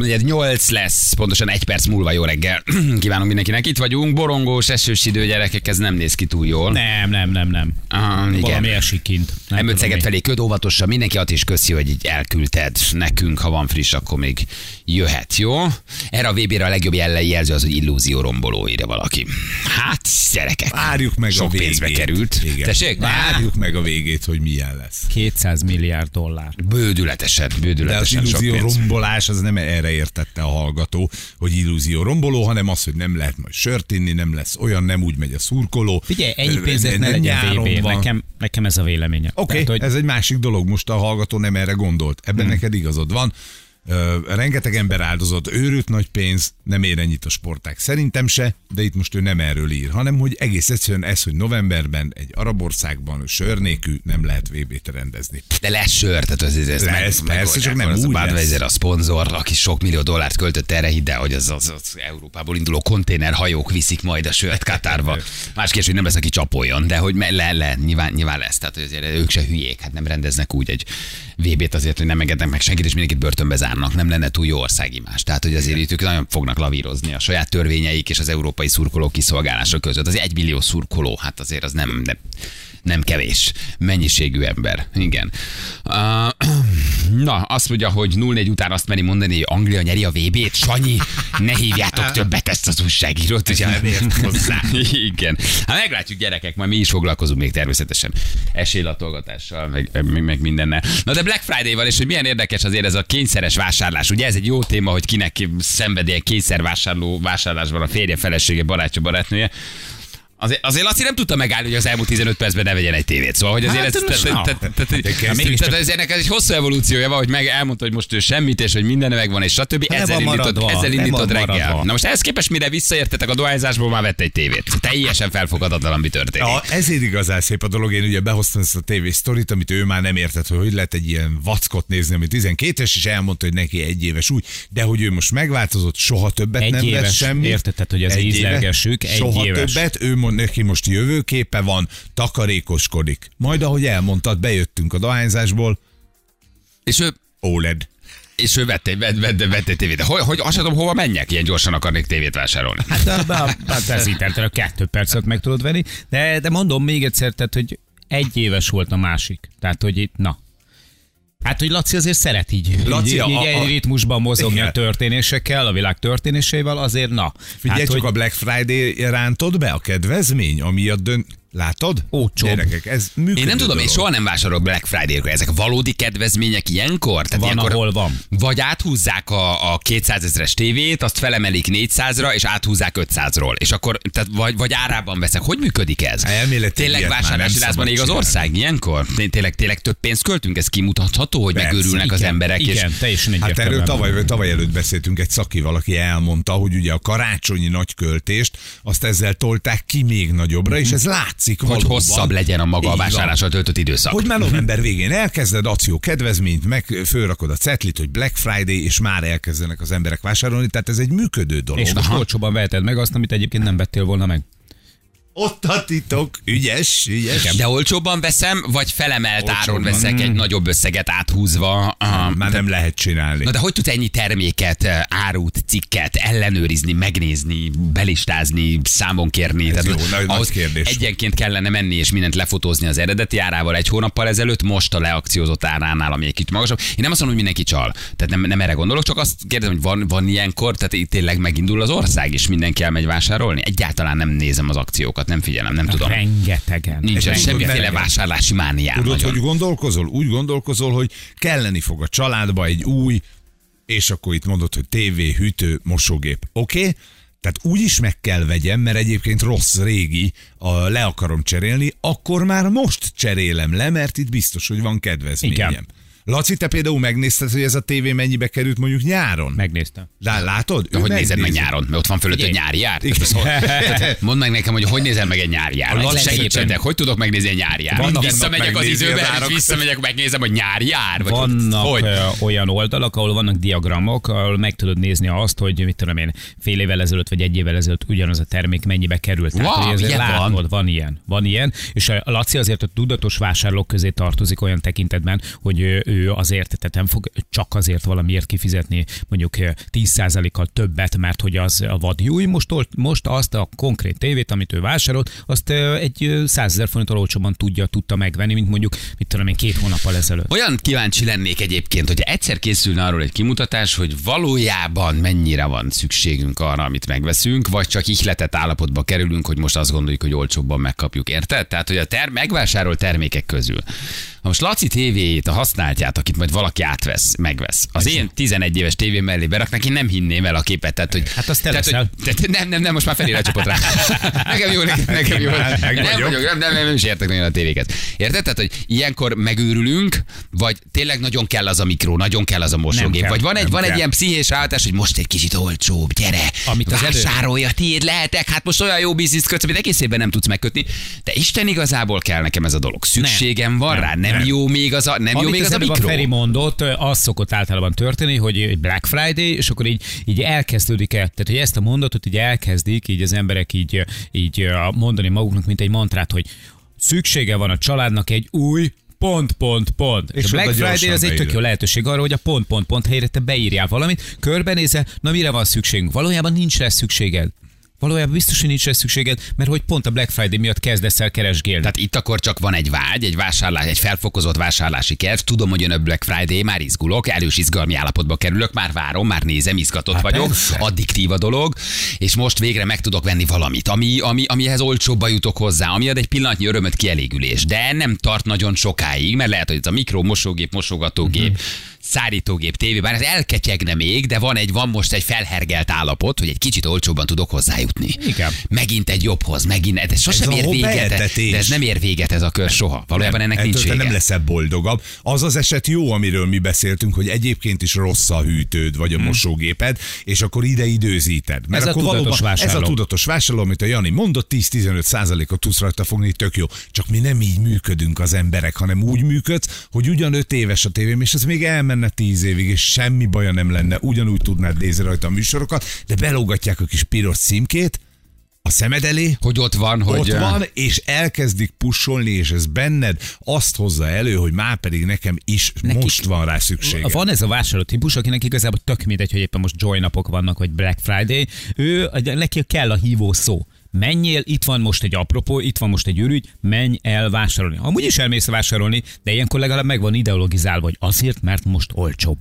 3-8 lesz, pontosan egy perc múlva jó reggel. Kívánunk mindenkinek. Itt vagyunk, borongós, esős idő, gyerekek, ez nem néz ki túl jól. Nem, nem, nem, nem. Ah, igen. Valami esik kint. Nem Szeged felé köd óvatosan, mindenki at is köszi, hogy így elküldted nekünk, ha van friss, akkor még jöhet, jó? Erre a VB-re a legjobb jellei jelző az, hogy illúzió romboló, írja valaki. Hát, gyerekek. Várjuk meg Sok a végét. pénzbe került. Igen. Tessék? Várjuk meg a végét, hogy milyen lesz. 200 milliárd dollár. Bődületesen, De az bődületesen sok illúzió pénz. rombolás, az nem erre értette a hallgató, hogy illúzió romboló, hanem az, hogy nem lehet majd sört inni, nem lesz olyan, nem úgy megy a szurkoló. Figyelj, ennyi pénzért ne ö, legyen VB. Nekem, nekem ez a véleményem. Oké, Tehát, okay, hogy ez egy másik dolog, most a hallgató nem erre gondolt. Ebben hmm. neked igazod van. Rengeteg ember áldozott, őrült nagy pénz, nem ér ennyit a sporták. Szerintem se, de itt most ő nem erről ír, hanem hogy egész egyszerűen ez, hogy novemberben egy arab országban sör nélkül nem lehet VB-t rendezni. De lesz sör, tehát az, ez, ez Lesz, persze, csak nem az a úgy Budweiser lesz. a szponzor, aki sok millió dollárt költött erre, hidd el, hogy az, az, az Európából induló konténerhajók viszik majd a sört Katárba. Más kérdés, hogy nem lesz, aki csapoljon, de hogy le, le, nyilván, nyilván lesz. Tehát hogy ők se hülyék, hát nem rendeznek úgy egy VB-t azért, hogy nem engednek meg senkit, és mindenkit börtönbe zárnak. Nem lenne túl jó országimás. Tehát, hogy azért itt ők nagyon fognak lavírozni a saját törvényeik és az európai szurkolók kiszolgálása között. Az egy millió szurkoló, hát azért az nem, nem, nem kevés mennyiségű ember. Igen. Uh, na, azt mondja, hogy 0-4 után azt meri mondani, hogy Anglia nyeri a VB-t. Sanyi, ne hívjátok többet ezt az újságírót. Ugye? nem ért hozzá. Igen. Hát meglátjuk gyerekek, majd mi is foglalkozunk még természetesen esélylatolgatással, meg, meg, meg mindennel. Na de Black Friday van, és hogy milyen érdekes azért ez a kényszeres vásárlás. Ugye ez egy jó téma, hogy kinek szenved ilyen kényszer vásárló, vásárlásban a férje, felesége, barátja, barátnője. Azért, azért Laci nem tudta megállni, hogy az elmúlt 15 percben ne vegyen egy tévét. Szóval, hogy azért Hát, ez, most tehát- ez ennek ez egy hosszú evolúciója van, hogy meg elmondta, hogy most ő semmit, és hogy minden megvan, és stb. Ezzel indított, ezzel indított van reggel. Na most ehhez képest, mire visszaértetek a dohányzásból, már vett egy tévét. Teljesen felfogadatlan, ami történik. Ja, ezért igazán szép a dolog. Én ugye behoztam ezt a TV sztorit, amit ő már nem értett, hogy hogy lehet egy ilyen vackot nézni, ami 12-es, és elmondta, hogy neki egy éves úgy, de hogy ő most megváltozott, soha többet Egy nem éves, vesz semmit. érted, tehát, hogy Egy éves, ízlelgessük, egy soha éves. többet, ő mond neki most jövőképe van, takarékoskodik. Majd ahogy elmondtad, bejöttünk a dohányzásból, És ő, OLED. és ő vett egy, vett, vett, vett egy tévét. Hogy, hogy azt tudom, hova menjek, ilyen gyorsan akarnék tévét vásárolni. Hát, hát az interneten a kettő percet meg tudod venni, de, de mondom még egyszer, tehát, hogy egy éves volt a másik. Tehát, hogy itt, na. Hát, hogy Laci azért szeret így, Laci, így, így a- a- egy ritmusban mozogni Igen. a történésekkel, a világ történéseivel, azért na. Figyelj, hát, csak hogy a Black Friday rántod be a kedvezmény, amiatt dönt... Látod? Olcsóbb. Gyerekek, ez működő Én nem tudom, én dolog. soha nem vásárolok Black Friday-kor. Ezek valódi kedvezmények ilyenkor? Tehát Van, ilyenkor ahol van. Vagy áthúzzák a, a 200 ezeres tévét, azt felemelik 400-ra, és áthúzzák 500-ról. És akkor, tehát vagy, vagy árában veszek. Hogy működik ez? Elméletileg Tényleg vásárlási lázban ég az ország ilyenkor? Té- Tényleg, tényleg több pénzt költünk? Ez kimutatható, hogy Persze. megőrülnek az igen, emberek? Igen, És teljesen Hát erről tavaly, tavaly előtt beszéltünk egy szakival, aki elmondta, hogy ugye a karácsonyi nagy költést, azt ezzel tolták ki még nagyobbra, és ez látszik hogy valóban. hosszabb legyen a maga a vásárlással töltött időszak. Hogy már november végén elkezded akció kedvezményt, meg fölrakod a cetlit, hogy Black Friday, és már elkezdenek az emberek vásárolni, tehát ez egy működő dolog. És most olcsóban veheted meg azt, amit egyébként nem vettél volna meg. Ott a titok, ügyes, ügyes. De olcsóbban veszem, vagy felemelt áron Olcsóbban. veszek egy nagyobb összeget áthúzva? Ah, Már nem lehet csinálni. Na de hogy tudsz ennyi terméket, árut, cikket ellenőrizni, megnézni, belistázni, számon kérni? Ez jó, nagy- nagy ahhoz kérdés. Egyenként kellene menni és mindent lefotózni az eredeti árával egy hónappal ezelőtt, most a leakciózott áránál, ami egy kicsit magasabb. Én nem azt mondom, hogy mindenki csal. Tehát nem, nem erre gondolok, csak azt kérdezem, hogy van, van ilyenkor, tehát itt tényleg megindul az ország, és mindenki elmegy vásárolni. Egyáltalán nem nézem az akciókat, nem figyelem, nem tudom. Rengetegen. Nincsen Egy- semmiféle vásárlási mániám. Tudod, nagyon. hogy gondolkozol? Úgy gondolkozol, hogy kelleni fog a családba egy új, és akkor itt mondod, hogy tévé, hűtő, mosógép. Oké? Okay? Tehát úgy is meg kell vegyem, mert egyébként rossz régi, a, le akarom cserélni, akkor már most cserélem le, mert itt biztos, hogy van kedvezményem. Igen. Laci, te például megnézted, hogy ez a tévé mennyibe került mondjuk nyáron? Megnéztem. Lá, látod? De Ő hogy nézed meg nyáron? Mert ott van fölött egy nyári jár. Mondd meg nekem, hogy hogy nézel meg egy nyári jár. Laci Segítsetek, hogy tudok megnézni egy nyári jár? Visszamegyek az időbe, és visszamegyek, megnézem, hogy nyári jár? Vagy Vannak hogy? olyan oldalak, ahol vannak diagramok, ahol meg tudod nézni azt, hogy mit tudom én, fél évvel ezelőtt vagy egy évvel ezelőtt ugyanaz a termék mennyibe került. Tehát, Wow, ilyen van? van ilyen. Van ilyen, és a Laci azért a tudatos vásárlók közé tartozik olyan tekintetben, hogy ő, ő azért, tehát nem fog csak azért valamiért kifizetni mondjuk eh, 10%-kal többet, mert hogy az a vadjúj. Most, most azt a konkrét tévét, amit ő vásárolt, azt eh, egy eh, 100 ezer forinttal olcsóban tudja, tudta megvenni, mint mondjuk, mit tudom én, két hónappal ezelőtt. Olyan kíváncsi lennék egyébként, hogy egyszer készülne arról egy kimutatás, hogy valójában mennyire van szükségünk arra, amit megveszünk, vagy csak ihletett állapotba kerülünk, hogy most azt gondoljuk, hogy olcsóbban megkapjuk. Érted? Tehát, hogy a ter- megvásárolt termékek közül. Ha most Laci tévéjét, a használtját, akit majd valaki átvesz, megvesz, az én 11 éves tévém mellé beraknak, én nem hinném el a képet. Tehát, hogy, Hát azt te tehát, leszel. hogy, tehát, nem, nem, nem, most már felé lecsapott rá. nekem jó, nekem, nekem jó. Nem, vagyok. vagyok, nem, nem, nem, nem is értek nagyon a tévéket. Érted? Tehát, hogy ilyenkor megőrülünk, vagy tényleg nagyon kell az a mikró, nagyon kell az a mosógép, kell, vagy van egy, nem van egy kell. ilyen pszichés állítás, hogy most egy kicsit olcsóbb, gyere, Amit az vásárolja, tiéd lehetek, hát most olyan jó bizniszt kötsz, amit egész évben nem tudsz megkötni. De Isten igazából kell nekem ez a dolog. Szükségem van Nem, rá, nem, nem. jó még az a, nem jó Amit még az a mikró. Feri mondott, az szokott általában történni, hogy Black Friday, és akkor így, így elkezdődik el, tehát hogy ezt a mondatot így elkezdik, így az emberek így, így mondani maguknak, mint egy mantrát, hogy szüksége van a családnak egy új pont, pont, pont. És, És a Black Friday az egy tök jó lehetőség arra, hogy a pont, pont, pont helyére te beírjál valamit, körbenézel, na mire van szükségünk? Valójában nincs rá szükséged. Valójában biztos, hogy nincs rá szükséged, mert hogy pont a Black Friday miatt kezdesz el keresgélni. Tehát itt akkor csak van egy vágy, egy vásárlás, egy felfokozott vásárlási kedv. Tudom, hogy jön a Black Friday, már izgulok, erős izgalmi állapotba kerülök, már várom, már nézem, izgatott Hát vagyok, persze. addiktív a dolog, és most végre meg tudok venni valamit, ami, ami, amihez olcsóbban jutok hozzá, ami ad egy pillanatnyi örömöt, kielégülés. De nem tart nagyon sokáig, mert lehet, hogy ez a mikro, mosógép, mosogatógép, Mhm. Szárítógép, tévé, bár ez elketyegne még, de van egy, van most egy felhergelt állapot, hogy egy kicsit olcsóbban tudok hozzájutni. Igen. Megint egy jobbhoz, megint, de sosem Ez a ér véget, de ez nem ér véget ez a kör soha. Valójában ennek nincs vége. nem leszel boldogabb. Az az eset jó, amiről mi beszéltünk, hogy egyébként is rossz a hűtőd, vagy a mosógéped, és akkor ide időzíted. Mert Ez a akkor tudatos valóban, ez a vásárló. tudatos vásárló, amit a Jani mondott, 10-15 százalékot tudsz rajta fogni, tök jó. Csak mi nem így működünk az emberek, hanem úgy működsz, hogy ugyan 5 éves a tévém, és ez még elmenne 10 évig, és semmi baja nem lenne, ugyanúgy tudnád nézni rajta a műsorokat, de belógatják a kis piros címkét a szemed elé, Hogy ott van, hogy... ott van, és elkezdik pusolni, és ez benned azt hozza elő, hogy már pedig nekem is Nekik- most van rá szüksége. Van ez a vásárló típus, akinek igazából tök mindegy, hogy éppen most Joy napok vannak, vagy Black Friday. Ő, neki kell a hívó szó. Menjél, itt van most egy apropó, itt van most egy ürügy, menj el vásárolni. Amúgy is elmész vásárolni, de ilyenkor legalább meg van ideologizálva, hogy azért, mert most olcsóbb.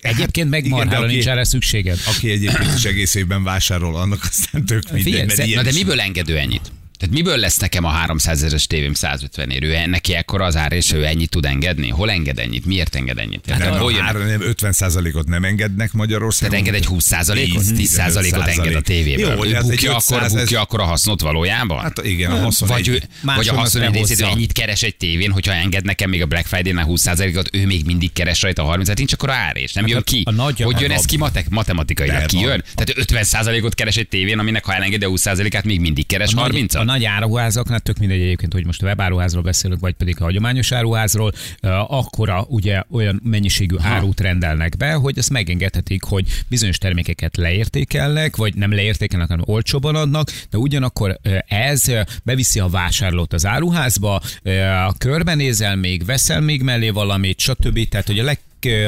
Egyébként meg Hát, igen, aki- nincs erre szükséged. Aki egyébként is egész évben vásárol, annak aztán tök mindegy, Figyelj, mert Na de miből engedő ennyit? Tehát miből lesz nekem a 300 ezeres tévém 150 érő? Neki ekkora az ár, és ő ennyit tud engedni? Hol enged ennyit? Miért enged ennyit? nem, Hát, hol nem, jön? három, nem 50%-ot nem engednek Magyarországon. Tehát enged egy 20 százalékot? 10, 10 százalékot enged a tévéből. Jó, Ő egy bukja, akkor 500 ez- bukja akkor a hasznot valójában? Hát igen, a haszon vagy, egy- vagy a haszon egy részét, ennyit keres egy tévén, hogyha enged nekem még a Black Friday-nál 20%-ot, ő még mindig keres rajta a 30 nincs akkor a ár, és nem Hát jön ki. hogy jön ez ki mate- matematikailag? Ki jön? Tehát 50%-ot keres egy tévén, aminek ha elengedi a 20%-át, még mindig keres A nagy, 30 a nagy áruházaknál tök mindegy egyébként, hogy most a webáruházról beszélünk, vagy pedig a hagyományos áruházról, uh, akkora ugye olyan mennyiségű árut rendelnek be, hogy ezt megengedhetik, hogy bizonyos termékeket leértékelnek, vagy nem leértékelnek, hanem olcsóban adnak, de ugyanakkor ez beviszi a vásárlót az áruházba, uh, körbenézel még, veszel még mellé valamit, stb. Tehát, hogy a leg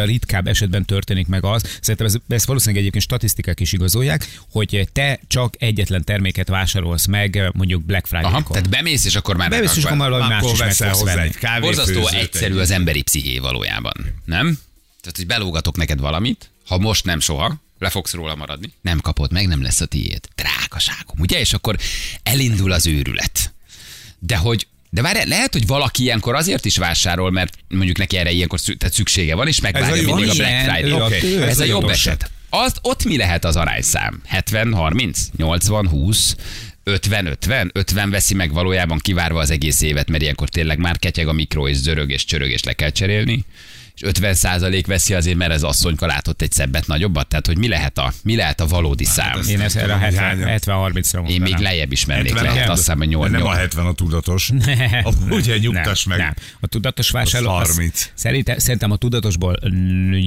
ritkább esetben történik meg az, szerintem ez, ezt valószínűleg egyébként statisztikák is igazolják, hogy te csak egyetlen terméket vásárolsz meg mondjuk Black Aha, Friday-kor. tehát bemész, és akkor már Bemész, és akkor már valami más is veszel hozzá venni. egy kávéfőzőt. Borzasztó egy- egyszerű az emberi psziché valójában, nem? Tehát, hogy belógatok neked valamit, ha most nem soha, le fogsz róla maradni, nem kapod meg, nem lesz a tiéd. Drágaságom, ugye? És akkor elindul az őrület. De hogy de várj, lehet, hogy valaki ilyenkor azért is vásárol, mert mondjuk neki erre ilyenkor szü- tehát szüksége van, és megvárja Ez a mindig a Black Friday. Ez a jobb jobb eset. Azt, ott mi lehet az arányszám? 70, 30, 80, 20, 50, 50, 50 veszi meg valójában kivárva az egész évet, mert ilyenkor tényleg már ketyeg a mikro, és zörög, és csörög, és le kell cserélni. És 50 százalék veszi azért, mert ez asszonyka látott egy szebbet nagyobbat. Tehát, hogy mi lehet a, mi lehet a valódi szám? ez- Én ezt erre a Tudom, hogy 70, hányan. 70-30-ra Én még mondanám. lejjebb is mennék 70 lehet, azt hiszem, hogy de 8 Nem a 70 a tudatos. Ugye nyugtass meg. Nem. A tudatos vásárló Az az 30. Szerintem, szerintem a tudatosból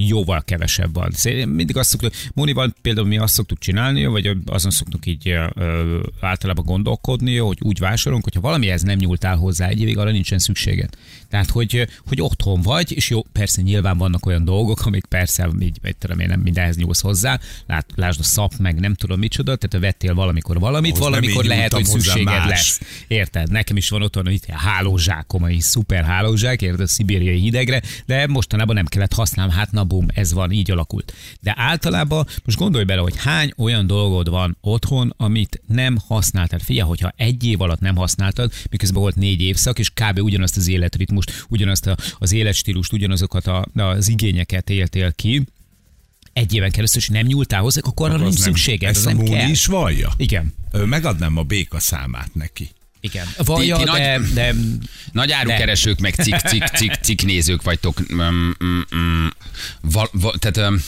jóval kevesebb van. Szerintem Mindig azt szoktuk, Mónival például mi azt szoktuk csinálni, vagy azon szoktuk így ö, általában gondolkodni, hogy úgy vásárolunk, hogyha valamihez nem nyúltál hozzá egy évig, arra nincsen szükséged. Tehát Tehát, hogy, hogy otthon vagy, és jó, persze nyilván vannak olyan dolgok, amik persze így, egy tudom én, nem mindenhez nyúlsz hozzá. Lát, lásd a szap, meg nem tudom micsoda, tehát vettél valamikor valamit, Ahhoz valamikor lehet, hogy szükséged más. lesz. Érted? Nekem is van otthon itt hálózsákom, egy szuper hálózsák, érted, a szibériai hidegre, de mostanában nem kellett használnom, hát na bum, ez van, így alakult. De általában most gondolj bele, hogy hány olyan dolgod van otthon, amit nem használtad. Figyelj, hogyha egy év alatt nem használtad, miközben volt négy évszak, és kb. ugyanazt az életritmust, ugyanazt a, az életstílust, ugyanazokat a, az igényeket éltél ki, egy éven keresztül, és nem nyúltál hozzá, akkor arra Az nincs nem- szükséged, Ezt a nem Móni kell. is vallja. Igen. Ö, Megadnám a béka számát neki. Igen. Vallja, ti de, nagy- de Nagy árukeresők, meg cik, cik, cik, cik nézők vagytok. Mm, mm, mm. Val, val, tehát um,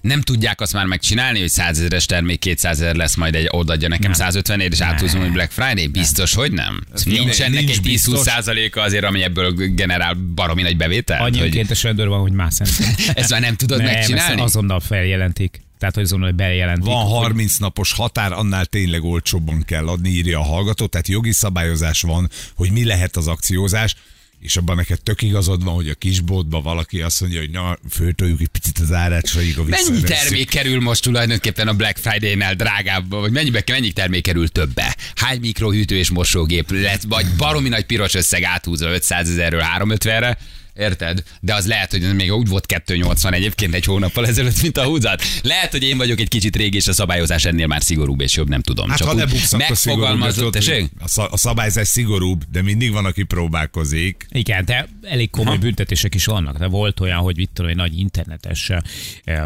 nem tudják azt már megcsinálni, hogy 100 ezeres termék 200 ezer lesz, majd egy odaadja nekem 150 ért, és áthúzom, hogy Black Friday? Biztos, hogy nem. Nincsen nincs neki egy biztos. 10-20 százaléka azért, ami ebből generál baromi nagy bevételt? annyi Hogy önkéntes rendőr van, hogy más ezt már nem tudod Nem, megcsinálni? azonnal feljelentik. Tehát, hogy azonnal bejelentik. Van hogy- 30 napos határ, annál tényleg olcsóbban kell adni, írja a hallgató. Tehát jogi szabályozás van, hogy mi lehet az akciózás, és abban neked tök igazad van, hogy a kisboltban valaki azt mondja, hogy na, föltoljuk egy picit az árát, a Mennyi termék kerül most tulajdonképpen a Black Friday-nál drágább, vagy mennyibe, mennyi termék kerül többe? Hány mikrohűtő és mosógép lett, vagy baromi nagy piros összeg áthúzva 500 ezerről 350-re? Érted? De az lehet, hogy még úgy volt 280 egyébként egy hónappal ezelőtt, mint a húzat. Lehet, hogy én vagyok egy kicsit régi, és a szabályozás ennél már szigorúbb és jobb, nem tudom. Hát Csak ha szigorúbb. megfogalmazott? A, szab- a szabályzás szigorúbb, de mindig van, aki próbálkozik. Igen, de elég komoly büntetések is vannak. De volt olyan, hogy tudom, egy nagy internetes eh,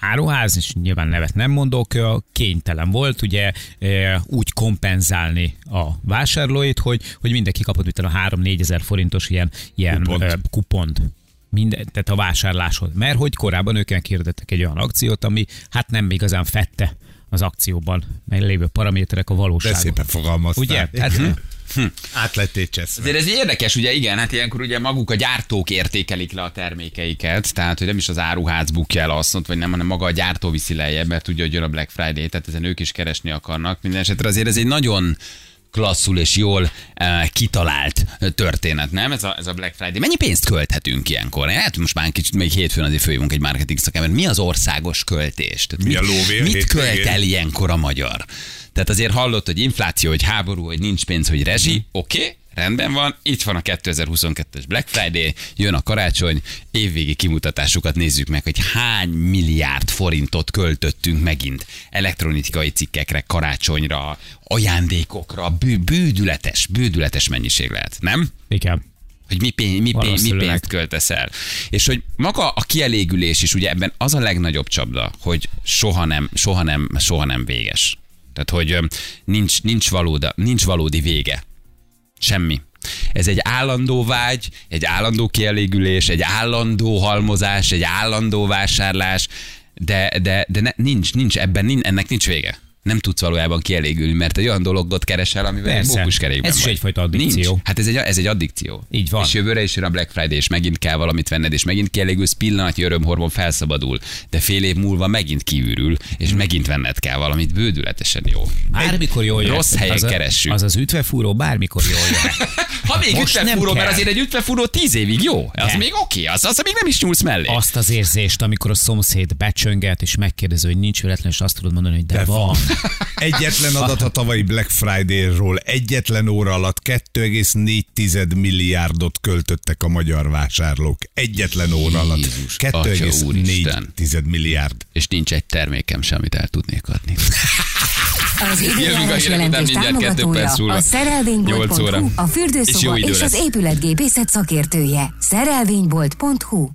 áruház, és nyilván nevet nem mondok, eh, kénytelen volt ugye eh, úgy kompenzálni a vásárlóit, hogy, hogy mindenki kapott mit tudom, 3-4 ezer forintos ilyen, ilyen Kupont. Kupont. kupont minden, tehát a vásárláshoz. Mert hogy korábban ők kirdettek egy olyan akciót, ami hát nem igazán fette az akcióban lévő paraméterek a De valóságot. szépen fogalmaztál. Ugye? Hát, Át lettél cseszve. Azért ez érdekes, ugye igen, hát ilyenkor ugye maguk a gyártók értékelik le a termékeiket, tehát hogy nem is az áruház bukja el azt, vagy nem, hanem maga a gyártó viszi lejjebb, mert tudja, hogy jön a Black Friday, tehát ezen ők is keresni akarnak. Minden esetre azért ez egy nagyon klasszul és jól uh, kitalált történet, nem? Ez a, ez a Black Friday. Mennyi pénzt költhetünk ilyenkor? Hát most már kicsit még hétfőn azért főjünk egy marketing szakember. Mi az országos költés? Tehát Mi a mit, lóvé a mit hétvégén? költ el ilyenkor a magyar? Tehát azért hallott, hogy infláció, hogy háború, hogy nincs pénz, hogy rezsi, oké, okay, rendben van, itt van a 2022-es Black Friday, jön a karácsony, évvégi kimutatásokat nézzük meg, hogy hány milliárd forintot költöttünk megint elektronikai cikkekre, karácsonyra, ajándékokra, bű, bődületes, bődületes mennyiség lehet, nem? igen. hogy mi, pénz, mi, pénz, mi pénzt költesz el. És hogy maga a kielégülés is, ugye ebben az a legnagyobb csapda, hogy soha nem, soha nem, soha nem véges. Tehát, hogy nincs, nincs, valóda, nincs valódi vége. Semmi. Ez egy állandó vágy, egy állandó kielégülés, egy állandó halmozás, egy állandó vásárlás, de, de, de ne, nincs, nincs ebben, nincs, ennek nincs vége. Nem tudsz valójában kielégülni, mert egy olyan dologot keresel, amivel egy Persze. mókuskerékben Ez is egyfajta addikció. Nincs. Hát ez egy, ez egy addikció. Így van. És jövőre is jön a Black Friday, és megint kell valamit venned, és megint kielégülsz, pillanatnyi örömhormon felszabadul, de fél év múlva megint kiürül, és megint venned kell valamit bődületesen jó. Bármikor jól jön. Rossz helyen az a, keressük. Az az ütvefúró bármikor jól jön. Ha még Most nem ütvefúró, mert azért egy ütvefúró tíz évig jó. Az De. még oké, az, az még nem is nyúlsz mellé. Azt az érzést, amikor a szomszéd becsönget, és megkérdezi, hogy nincs véletlen, és azt tudod mondani, hogy de, De van. Egyetlen adat a tavalyi Black Friday-ról. Egyetlen óra alatt 2,4 milliárdot költöttek a magyar vásárlók. Egyetlen óra alatt. Jézus, Atya 2,4 milliárd. És nincs egy termékem sem, amit el tudnék adni. Az időjárás jelentés támogatója a szerelvénybolt.hu, a És fürdőszoba idő és, az épületgépészet szakértője. Szerelvénybolt.hu